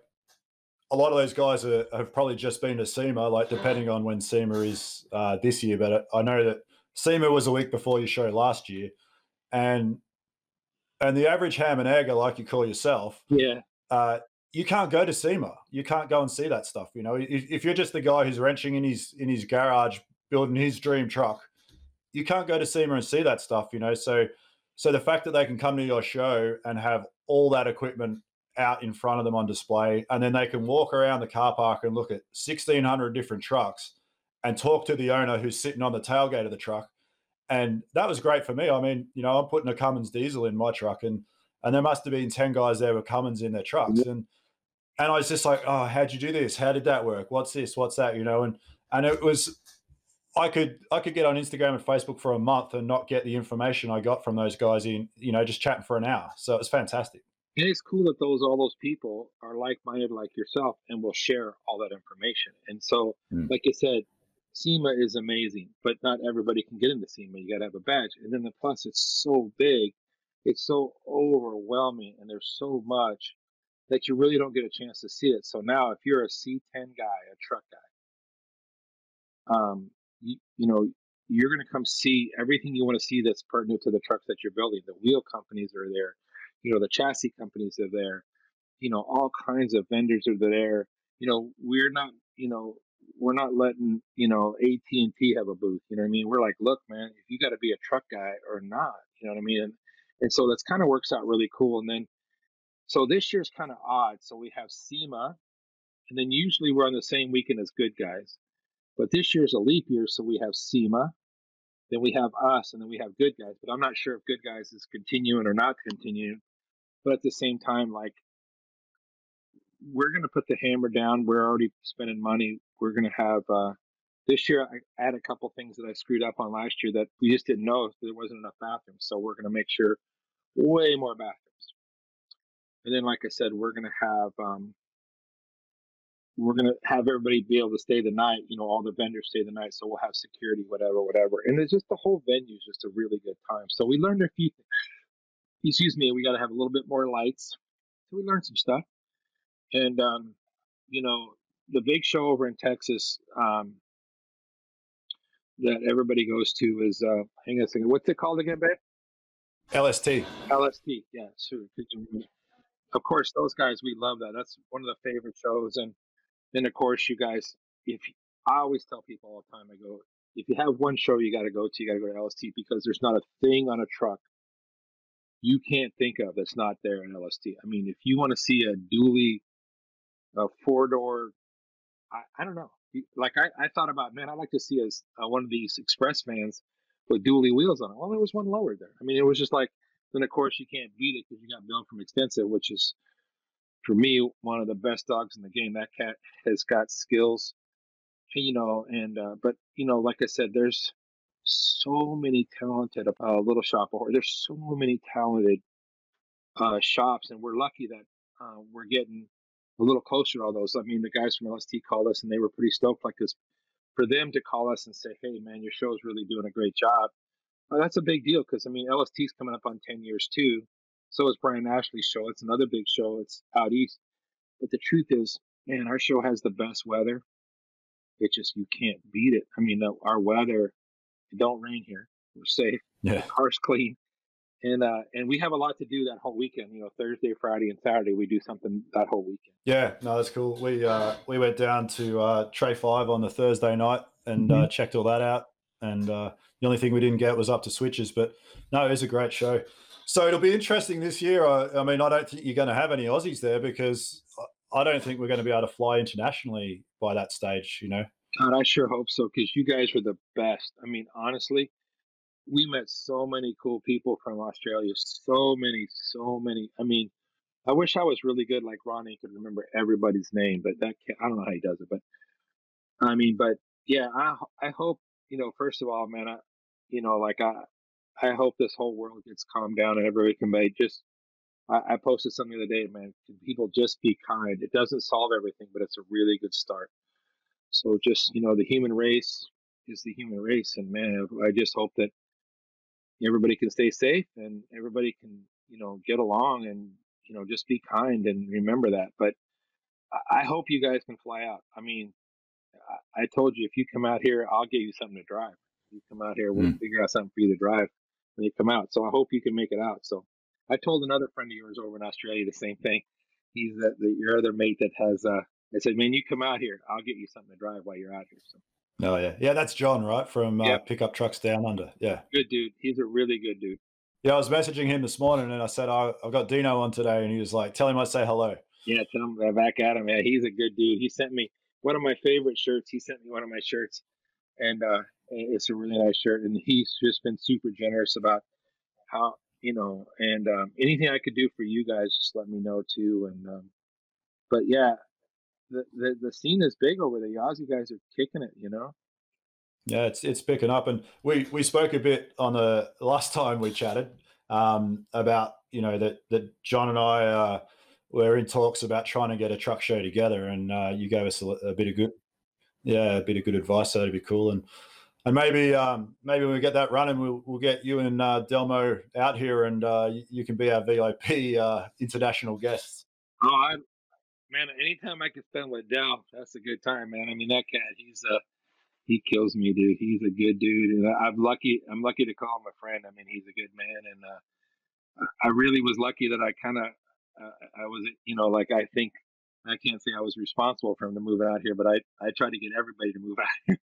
S1: a lot of those guys are, have probably just been to SEMA, like depending on when SEMA is uh, this year. But I know that SEMA was a week before your show last year, and and the average ham and egger, like you call yourself,
S2: yeah
S1: uh, you can't go to SEMA. You can't go and see that stuff. You know, if, if you're just the guy who's wrenching in his in his garage building his dream truck, you can't go to SEMA and see that stuff. You know, so so the fact that they can come to your show and have all that equipment out in front of them on display, and then they can walk around the car park and look at 1,600 different trucks and talk to the owner who's sitting on the tailgate of the truck. And that was great for me. I mean, you know, I'm putting a Cummins diesel in my truck, and and there must have been 10 guys there with Cummins in their trucks. And and I was just like, oh, how'd you do this? How did that work? What's this? What's that? You know, and and it was I could I could get on Instagram and Facebook for a month and not get the information I got from those guys in, you know, just chatting for an hour. So it was fantastic.
S2: And it's cool that those all those people are like minded like yourself and will share all that information. And so,
S1: Mm.
S2: like you said, SEMA is amazing, but not everybody can get into SEMA. You got to have a badge. And then the plus, it's so big, it's so overwhelming, and there's so much that you really don't get a chance to see it. So now, if you're a C10 guy, a truck guy, um, you, you know, you're going to come see everything you want to see that's pertinent to the trucks that you're building. The wheel companies are there, you know, the chassis companies are there, you know, all kinds of vendors are there. You know, we're not, you know, we're not letting you know AT and T have a booth. You know what I mean? We're like, look, man, if you got to be a truck guy or not, you know what I mean? And, and so that's kind of works out really cool. And then, so this year's kind of odd. So we have SEMA, and then usually we're on the same weekend as Good Guys, but this year's a leap year, so we have SEMA, then we have us, and then we have Good Guys. But I'm not sure if Good Guys is continuing or not continuing. But at the same time, like we're going to put the hammer down. We're already spending money. We're going to have uh, this year. I had a couple things that I screwed up on last year that we just didn't know there wasn't enough bathrooms. So we're going to make sure way more bathrooms. And then, like I said, we're going to have um, we're going to have everybody be able to stay the night. You know, all the vendors stay the night, so we'll have security, whatever, whatever. And it's just the whole venue is just a really good time. So we learned a few. things. Excuse me. We got to have a little bit more lights. So we learned some stuff. And um, you know, the big show over in Texas um, that everybody goes to is uh, hang on a second. What's it called again, babe?
S1: LST.
S2: LST. Yeah, sure. Of course, those guys we love that. That's one of the favorite shows. And then of course, you guys. If I always tell people all the time, I go, if you have one show you got to go to, you got to go to LST because there's not a thing on a truck you can't think of that's not there in LST. I mean, if you want to see a dually a four door. I, I don't know. Like I, I thought about, man, I'd like to see us uh, one of these express vans with dually wheels on it. Well, there was one lower there. I mean, it was just like. Then of course you can't beat it because you got Bill from Extensive, which is for me one of the best dogs in the game. That cat has got skills, you know. And uh, but you know, like I said, there's so many talented uh, little shop. Or there's so many talented uh, shops, and we're lucky that uh, we're getting a little closer to all those. I mean, the guys from LST called us and they were pretty stoked. Like this, for them to call us and say, "Hey, man, your show is really doing a great job." Uh, that's a big deal because I mean, LST's coming up on ten years too. So is Brian Ashley's show. It's another big show. It's out east. But the truth is, man, our show has the best weather. It just you can't beat it. I mean, our weather. It don't rain here. We're safe.
S1: Yeah.
S2: The car's clean and uh, and we have a lot to do that whole weekend. You know, Thursday, Friday, and Saturday we do something that whole weekend.
S1: Yeah, no, that's cool. We uh, we went down to uh, Tray Five on the Thursday night and uh, mm-hmm. uh, checked all that out. And uh, the only thing we didn't get was up to switches, but no, it was a great show. So it'll be interesting this year. I, I mean, I don't think you're going to have any Aussies there because I don't think we're going to be able to fly internationally by that stage. You know.
S2: God, I sure hope so because you guys were the best. I mean, honestly, we met so many cool people from Australia. So many, so many. I mean, I wish I was really good like Ronnie could remember everybody's name, but that can't, I don't know how he does it. But I mean, but yeah, I I hope you know. First of all, man, I you know like I I hope this whole world gets calmed down and everybody can be just. I, I posted something the other day, man. Can people just be kind? It doesn't solve everything, but it's a really good start. So just you know, the human race is the human race, and man, I just hope that everybody can stay safe and everybody can you know get along and you know just be kind and remember that but i hope you guys can fly out i mean i, told you if you come out here i'll get you something to drive you come out here we'll mm. figure out something for you to drive when you come out so i hope you can make it out so i told another friend of yours over in australia the same thing he's the, the your other mate that has uh i said man you come out here i'll get you something to drive while you're out here so
S1: Oh yeah, yeah. That's John, right, from uh, Pickup Trucks Down Under. Yeah,
S2: good dude. He's a really good dude.
S1: Yeah, I was messaging him this morning, and I said oh, I've got Dino on today, and he was like, "Tell him I say hello."
S2: Yeah, tell him uh, back at him. Yeah, he's a good dude. He sent me one of my favorite shirts. He sent me one of my shirts, and uh, it's a really nice shirt. And he's just been super generous about how you know, and um, anything I could do for you guys, just let me know too. And um, but yeah, the, the the scene is big over there. The Aussie guys are kicking it, you know.
S1: Yeah, it's it's picking up, and we we spoke a bit on the last time we chatted um, about you know that that John and I uh, were in talks about trying to get a truck show together, and uh, you gave us a, a, bit of good, yeah, a bit of good advice. So that'd be cool, and and maybe um, maybe when we get that running, we'll we'll get you and uh, Delmo out here, and uh, you, can be our VIP uh, international guests.
S2: Oh, I man, anytime I can spend with Del, that's a good time, man. I mean, that cat, he's a he kills me, dude. He's a good dude, and I'm lucky. I'm lucky to call him a friend. I mean, he's a good man, and uh, I really was lucky that I kind of uh, I was, you know, like I think I can't say I was responsible for him to move out here, but I I tried to get everybody to move out here.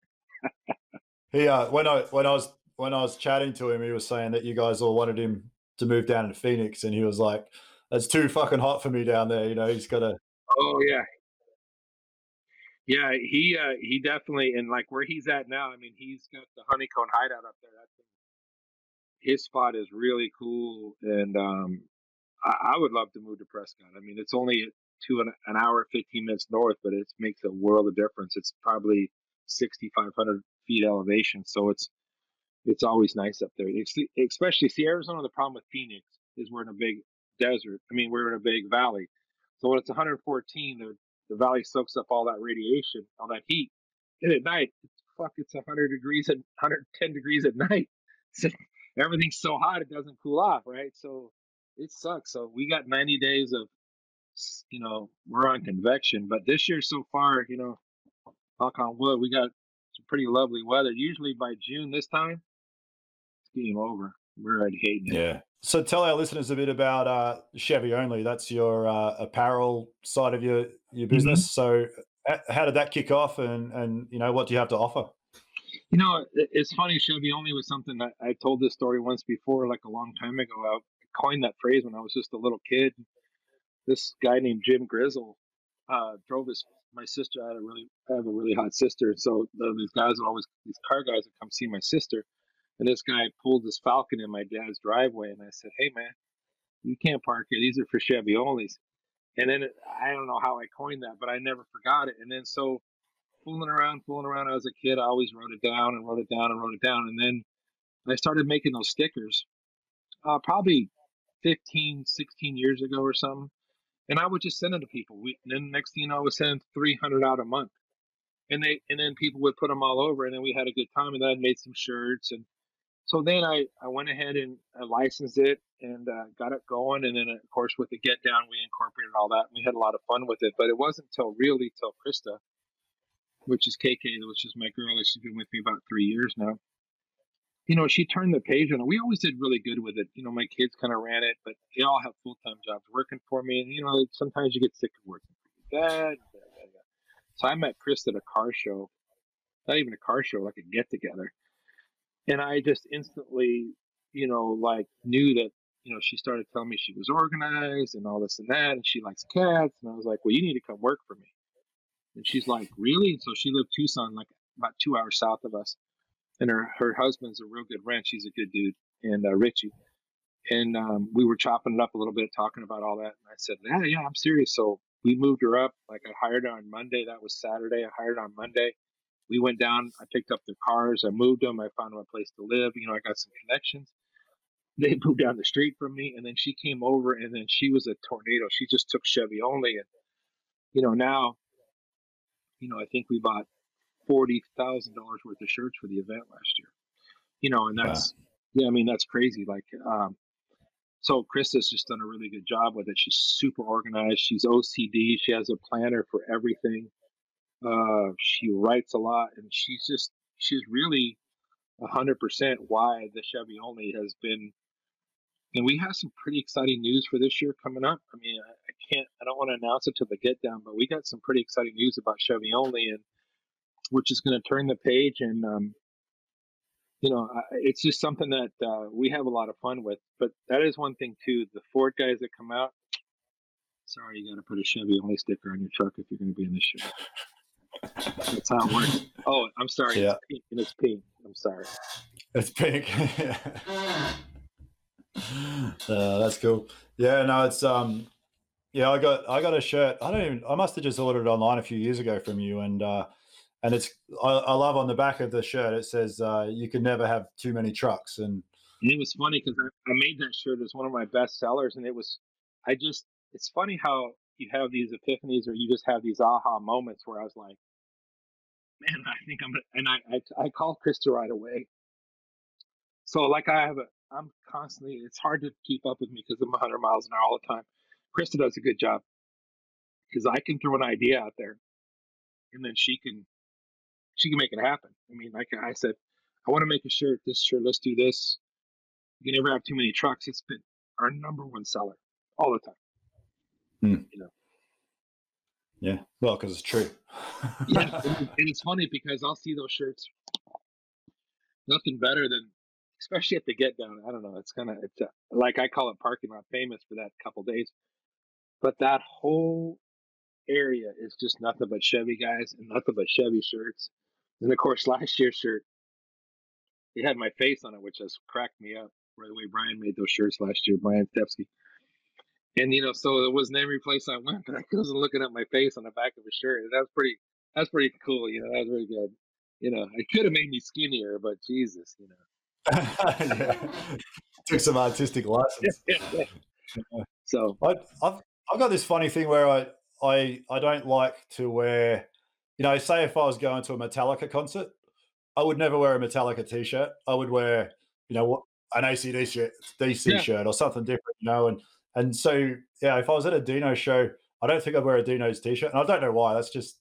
S1: he uh, when I when I was when I was chatting to him, he was saying that you guys all wanted him to move down to Phoenix, and he was like, "It's too fucking hot for me down there." You know, he's got to.
S2: Oh yeah, yeah. He uh, he definitely and like where he's at now. I mean, he's got the honeycomb hideout up there. That's his spot is really cool, and um, I, I would love to move to Prescott. I mean, it's only two an, an hour, fifteen minutes north, but it makes a world of difference. It's probably sixty five hundred feet elevation, so it's it's always nice up there. It's, especially see Arizona. The problem with Phoenix is we're in a big desert. I mean, we're in a big valley. So when it's 114, the the valley soaks up all that radiation, all that heat, and at night, fuck, it's 100 degrees and 110 degrees at night. So everything's so hot it doesn't cool off, right? So it sucks. So we got 90 days of, you know, we're on convection, but this year so far, you know, knock on wood, we got some pretty lovely weather. Usually by June this time, game over. We're already hating it.
S1: Yeah. So tell our listeners a bit about uh, Chevy Only. That's your uh, apparel side of your your mm-hmm. business. Mm-hmm. So how did that kick off, and and you know what do you have to offer?
S2: You know, it's funny. Chevy Only was something that I told this story once before, like a long time ago. I coined that phrase when I was just a little kid. This guy named Jim Grizzle uh, drove his. My sister I had a really, I have a really hot sister, so these guys would always, these car guys would come see my sister and this guy pulled this Falcon in my dad's driveway, and I said, "Hey, man, you can't park here. These are for Chevy onlys." And then it, I don't know how I coined that, but I never forgot it. And then so fooling around, fooling around as a kid, I always wrote it down and wrote it down and wrote it down. And then I started making those stickers, uh, probably 15, 16 years ago or something. And I would just send them to people. We, and then next thing you know, I was sending 300 out a month. And they, and then people would put them all over, and then we had a good time. And then I made some shirts and so then I, I went ahead and I licensed it and uh, got it going. And then, of course, with the Get Down, we incorporated all that. And we had a lot of fun with it. But it wasn't until really till Krista, which is KK, which is my girl, she's been with me about three years now. You know, she turned the page on it. We always did really good with it. You know, my kids kind of ran it, but they all have full time jobs working for me. And, you know, sometimes you get sick of working for your dad. So I met Chris at a car show, not even a car show, like a get together and I just instantly, you know, like knew that, you know, she started telling me she was organized and all this and that, and she likes cats, and I was like, well, you need to come work for me. And she's like, really? And so she lived Tucson, like about two hours south of us, and her her husband's a real good ranch. He's a good dude, and uh, Richie. And um, we were chopping it up a little bit, talking about all that. And I said, yeah, yeah, I'm serious. So we moved her up. Like I hired her on Monday. That was Saturday. I hired her on Monday we went down. I picked up their cars. I moved them. I found a place to live. You know, I got some connections. They moved down the street from me, and then she came over, and then she was a tornado. She just took Chevy only, and you know now, you know, I think we bought forty thousand dollars worth of shirts for the event last year. You know, and that's yeah, I mean that's crazy. Like, um, so Krista's just done a really good job with it. She's super organized. She's OCD. She has a planner for everything. Uh, she writes a lot, and she's just she's really hundred percent why the Chevy only has been. And we have some pretty exciting news for this year coming up. I mean, I, I can't, I don't want to announce it till the get down, but we got some pretty exciting news about Chevy only, and which is going to turn the page. And um, you know, it's just something that uh, we have a lot of fun with. But that is one thing too. The Ford guys that come out, sorry, you got to put a Chevy only sticker on your truck if you're going to be in this show. That's how it works. Oh, I'm sorry. Yeah. It's pink and it's pink. I'm sorry.
S1: It's pink. uh, that's cool. Yeah, no, it's um yeah, I got I got a shirt. I don't even I must have just ordered it online a few years ago from you and uh and it's I, I love on the back of the shirt it says uh you can never have too many trucks and
S2: it was funny because I, I made that shirt as one of my best sellers and it was I just it's funny how you have these epiphanies or you just have these aha moments where I was like, man, I think I'm, and I, I, I called Krista right away. So like I have a, I'm constantly, it's hard to keep up with me because I'm 100 miles an hour all the time. Krista does a good job because I can throw an idea out there and then she can she can make it happen. I mean, like I said, I want to make a shirt. This shirt, let's do this. You can never have too many trucks. It's been our number one seller all the time.
S1: Hmm.
S2: You know.
S1: Yeah, well, because it's true.
S2: yeah, and, and it's funny because I'll see those shirts. Nothing better than, especially at the get down. I don't know. It's kind of it's a, like I call it parking lot famous for that couple days. But that whole area is just nothing but Chevy guys and nothing but Chevy shirts. And of course, last year's shirt, it had my face on it, which has cracked me up. By the way, Brian made those shirts last year, Brian Stepsky. And you know, so it wasn't every place I went, but I wasn't looking at my face on the back of a shirt. And that was pretty that's pretty cool, you know, that was really good. You know, it could have made me skinnier, but Jesus, you know.
S1: yeah. Took some artistic license.
S2: so
S1: I, I've I've got this funny thing where I I I don't like to wear, you know, say if I was going to a Metallica concert, I would never wear a Metallica t-shirt. I would wear, you know, an ACDC shirt, DC
S2: Yeah.
S1: shirt or something different, you know. And and so yeah, if I was at a Dino show, I don't think I'd wear a Dino's t-shirt, and I don't know why. That's just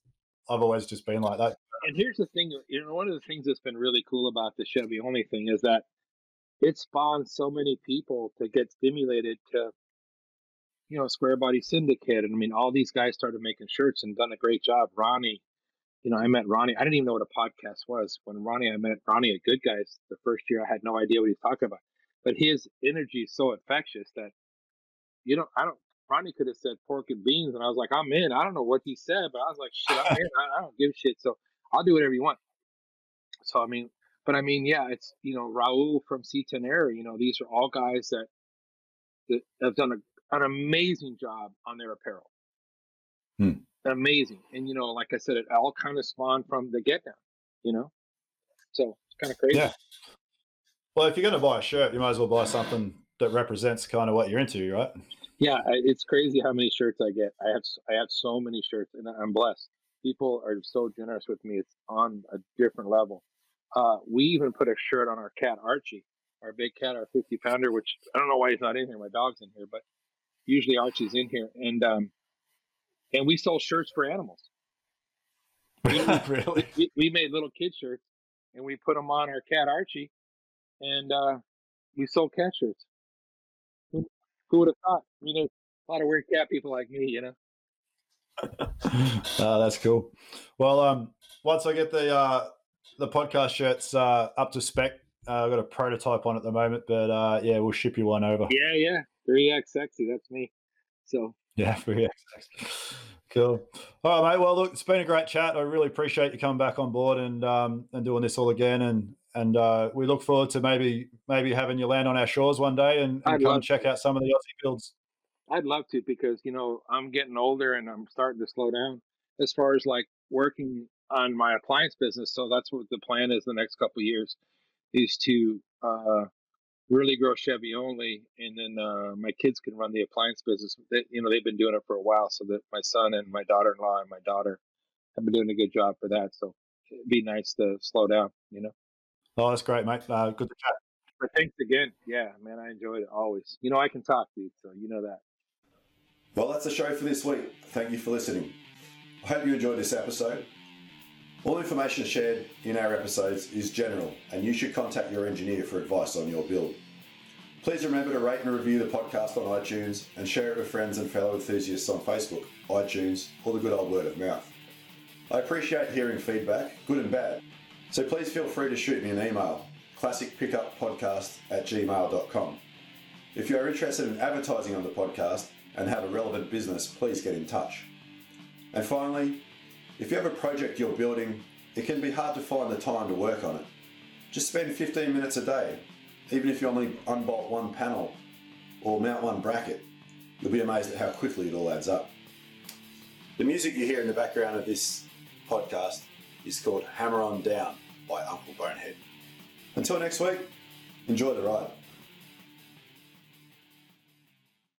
S1: I've always just been like that.
S2: and here's the thing, you know, one of the things that's been really cool about the Chevy only thing is that it spawned so many people to get stimulated to, you know, Square Body Syndicate. And I mean, all these guys started making shirts and done a great job. Ronnie, you know, I met Ronnie. I didn't even know what a podcast was. When Ronnie, I met Ronnie at Good Guys the first year, I had no idea what he was talking about. But his energy is so infectious that, you know, I don't, Ronnie could have said pork and beans, and I was like, I'm in. I don't know what he said, but I was like, shit, I'm in. I, I don't give a shit. So I'll do whatever you want. So I mean, but I mean, yeah, it's you know Raul from C10 Air. You know, these are all guys that that have done a, an amazing job on their apparel.
S1: Hmm.
S2: Amazing, and you know, like I said, it all kind of spawned from the get down. You know, so it's kind of crazy.
S1: Yeah. Well, if you're going to buy a shirt, you might as well buy something that represents kind of what you're into, right?
S2: Yeah, it's crazy how many shirts I get. I have I have so many shirts, and I'm blessed. People are so generous with me. It's on a different level. Uh, we even put a shirt on our cat Archie, our big cat, our 50 pounder. Which I don't know why he's not in here. My dog's in here, but usually Archie's in here, and um, and we sold shirts for animals.
S1: really?
S2: We, we made little kid shirts, and we put them on our cat Archie, and uh, we sold cat shirts. Who, who would have thought? You know, a lot of weird cat people like me, you know.
S1: oh, that's cool. Well, um, once I get the uh, the podcast shirts uh, up to spec, uh, I've got a prototype on at the moment, but uh, yeah, we'll ship you one over.
S2: Yeah, yeah. 3X sexy. That's me. So,
S1: Yeah, for you. Cool. All right, mate. Well, look, it's been a great chat. I really appreciate you coming back on board and um, and doing this all again. And and uh, we look forward to maybe maybe having you land on our shores one day and, and come and check out some of the Aussie builds.
S2: I'd love to because, you know, I'm getting older and I'm starting to slow down as far as like working on my appliance business. So that's what the plan is the next couple of years is to uh, really grow Chevy only. And then uh, my kids can run the appliance business. They, you know, they've been doing it for a while. So that my son and my daughter in law and my daughter have been doing a good job for that. So it'd be nice to slow down, you know.
S1: Oh, that's great, mate. Uh, good to chat.
S2: But thanks again. Yeah, man, I enjoyed it always. You know, I can talk, dude. So you know that.
S3: Well, that's the show for this week. Thank you for listening. I hope you enjoyed this episode. All information shared in our episodes is general, and you should contact your engineer for advice on your build. Please remember to rate and review the podcast on iTunes and share it with friends and fellow enthusiasts on Facebook, iTunes, or the good old word of mouth. I appreciate hearing feedback, good and bad, so please feel free to shoot me an email classicpickuppodcast at gmail.com. If you are interested in advertising on the podcast and have a relevant business, please get in touch. And finally, if you have a project you're building, it can be hard to find the time to work on it. Just spend 15 minutes a day, even if you only unbolt one panel or mount one bracket. You'll be amazed at how quickly it all adds up. The music you hear in the background of this podcast is called Hammer On Down by Uncle Bonehead. Until next week, enjoy the ride.